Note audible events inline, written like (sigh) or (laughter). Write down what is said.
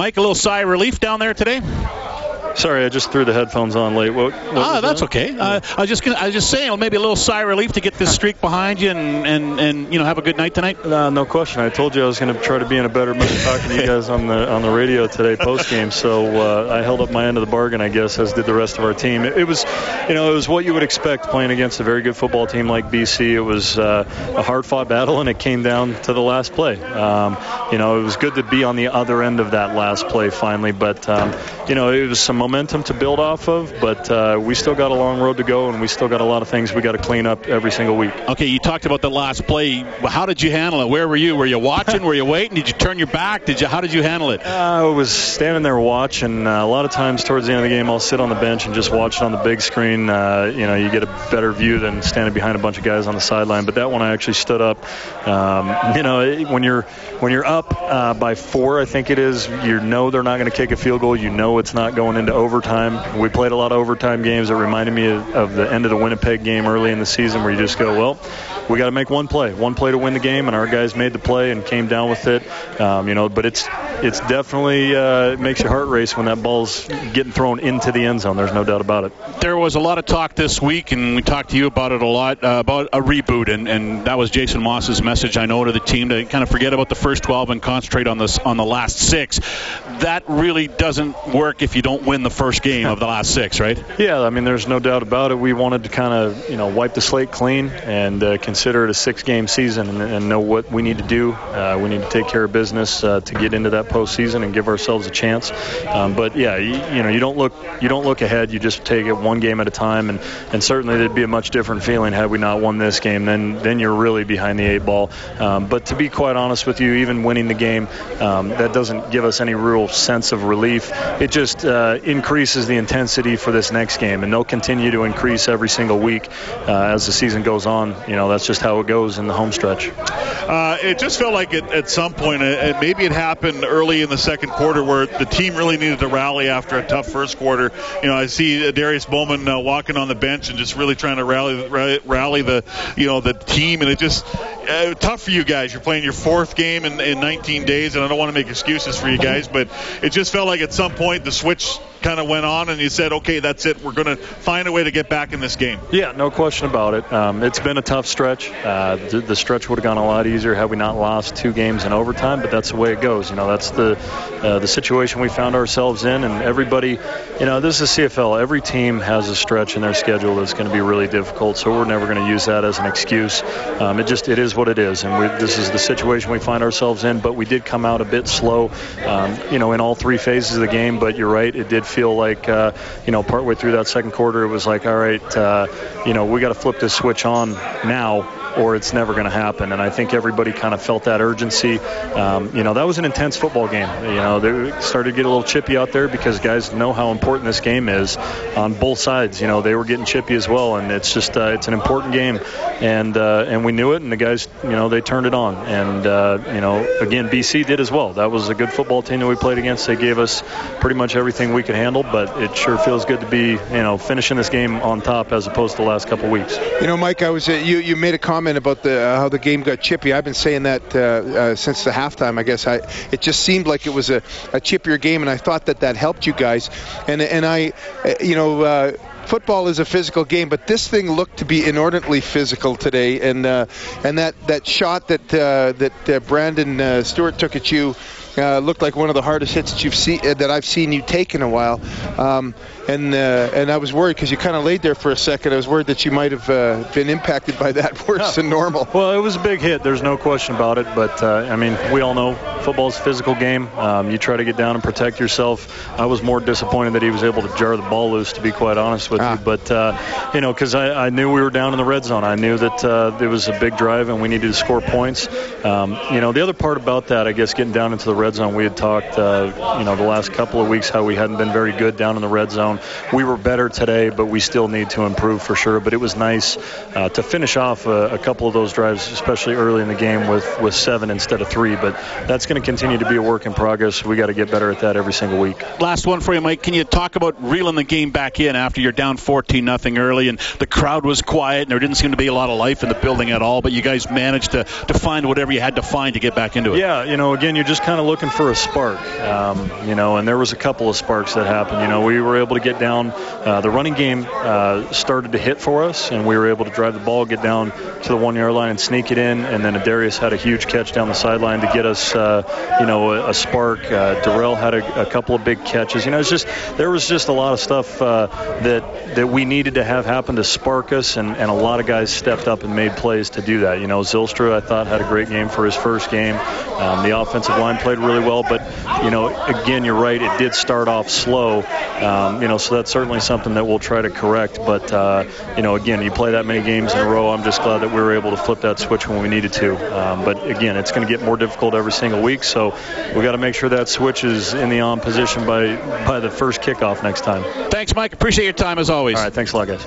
Mike, a little sigh of relief down there today? Sorry, I just threw the headphones on late. What, what ah, that's that? okay. Uh, I was just gonna, I was just saying, well, maybe a little sigh of relief to get this streak behind you and, and, and you know have a good night tonight. Uh, no question. I told you I was going to try to be in a better mood talking to you guys on the on the radio today post game. So uh, I held up my end of the bargain, I guess, as did the rest of our team. It, it, was, you know, it was what you would expect playing against a very good football team like BC. It was uh, a hard fought battle, and it came down to the last play. Um, you know, it was good to be on the other end of that last play finally, but um, you know, it was some momentum to build off of, but uh, we still got a long road to go, and we still got a lot of things we got to clean up every single week. Okay, you talked about the last play. How did you handle it? Where were you? Were you watching? were you waiting? Did you turn your back? Did you? How did you handle it? Uh, I was standing there watching. Uh, a lot of times towards the end of the game, I'll sit on the bench and just watch it on the big screen. Uh, you know, you get a better view than standing behind a bunch of guys on the sideline. But that one, I actually stood up. Um, you know, when you're when you're up uh, by four, I think it is, you know they're not going to kick a field goal. You know it's not going into overtime. We played a lot of overtime games. It reminded me of, of the end of the Winnipeg game early in the season where you just go, well, we got to make one play, one play to win the game, and our guys made the play and came down with it. Um, you know, but it's it's definitely uh, it makes your heart race when that ball's getting thrown into the end zone. There's no doubt about it. There was a lot of talk this week, and we talked to you about it a lot uh, about a reboot, and, and that was Jason Maas's message. I know to the team to kind of forget about the first 12 and concentrate on this on the last six. That really doesn't work if you don't win the first game of the last six, right? (laughs) Yeah, I mean, there's no doubt about it. We wanted to kind of you know wipe the slate clean and uh, consider it a six-game season and, and, know what we need to do. Uh, we need to take care of business uh, to get into that postseason and give ourselves a chance. Um, but yeah, you, you, know, you don't look you don't look ahead. You just take it one game at a time, and, and certainly there'd be a much different feeling had we not won this game. Then then you're really behind the eight ball. Um, but to be quite honest with you, even winning the game, um, that doesn't give us any real sense of relief. It just uh, increases the intensity for this next game, and they'll continue to increase every single week uh, as the season goes on. You know, that's just how it goes in the home stretch. Uh, it just felt like it, at some point, uh, maybe it happened early in the second quarter where the team really needed to rally after a tough first quarter. You know, I see Darius Bowman uh, walking on the bench and just really trying to rally rally the you know the team, and it just uh, tough for you guys. You're playing your fourth game in, in 19 days, and I don't want to make excuses for you guys, but it just felt like at some point the switch kind of went on, and you said, okay, that's it. We're going to find a way to get back in this game. Yeah, no question about it. Um, it's been a tough stretch. Uh, the, the, stretch would have gone a lot easier had we not lost two games in overtime, but that's the way it goes. You know, that's the uh, the situation we found ourselves in, and everybody, you know, this is CFL. Every team has a stretch in their schedule that's going to be really difficult, so we're never going to use that as an excuse. Um, it just it is what it is, and we, this is the situation we find ourselves in. But we did come out a bit slow, um, you know, in all three phases of the game. But you're right, it did feel like, uh, you know, partway through that second quarter, it was like, all right, uh, you know, we got to flip this switch on now or it's never going to happen. And I think everybody kind of felt that urgency. Um, you know, that was an intense football game. You know, they started to get a little chippy out there because guys know how important this game is on both sides. You know, they were getting chippy as well, and it's just uh, it's an important game, and uh, and we knew it, and the guys, you know, they turned it on, and uh, you know, again, BC did as well. That was a good football team that we played against. They gave us pretty much everything we could handle, but it sure feels good to be, you know, finishing this game on top as opposed to the last couple weeks. You know, Mike, I was you you made a comment comment about the uh, how the game got chippy. I've been saying that uh, uh, since the halftime. I guess I it just seemed like it was a, a chippier game, and I thought that that helped you guys. And and I, uh, you know uh, football is a physical game, but this thing looked to be inordinately physical today. And uh, and that, that shot that uh, that uh, Brandon Stewart took at you uh, looked like one of the hardest hits that you've seen that I've seen you take in a while. Um, and uh, and I was worried because you kind of laid there for a second. I was worried that you might have uh, been impacted by that (laughs) worse than normal. Well, it was a big hit. There's no question about it. But uh, I mean, we all know football's a physical game. Um, you try to get down and protect yourself. I was more disappointed that he was able to jar the ball loose, to be quite honest with ah. you. But uh, you know, because I, I, knew we were down in the red zone. I knew that uh, it was a big drive and we needed to score points. Um, you know, the other part about that, I guess, getting down into the red zone, we had talked, uh, you know, the last couple of weeks how we hadn't been very good down in the red zone. We were better today, but we still need to improve for sure. But it was nice uh, to finish off a, a, couple of those drives, especially early in the game, with, with seven instead of three. But that's going to continue to be a work in progress. We got to get better at that every single week. Last one for you, Mike. Can you talk about reeling the game back in after you're down 14 nothing early and the crowd was quiet and there didn't seem to be a lot of life in the building at all, but you guys managed to, to find whatever you had to find to get back into it? Yeah, you know, again, you're just kind of looking for a spark, um, you know, and there was a couple of sparks that happened. You know, we were able to get down. Uh, the running game uh, started to hit for us, and we were able to drive the ball, get down to the one yard line, and sneak it in. And then Darius had a huge catch down the sideline to get us, uh, you know, a, a spark. Uh, Derel had a, a, couple of big catches. You know, it's just there was just a lot of stuff uh, that that we needed to have happen to spark us, and, and a lot of guys stepped up and made plays to do that. You know, Zylstra I thought had a great game for his first game. Um, the offensive line played really well, but you know, again, you're right. It did start off slow. Um, you know, so that's certainly something that we'll try to correct. But uh, you know, again, you play that many games in a row. I'm just glad that we were able to flip that switch when we needed to. Um, but again, it's going to get more difficult every single week. So we got to make sure that switch is in the on position by by the first kickoff next time. Thanks, Mike. Appreciate your time as always. All right. Thanks a lot, guys.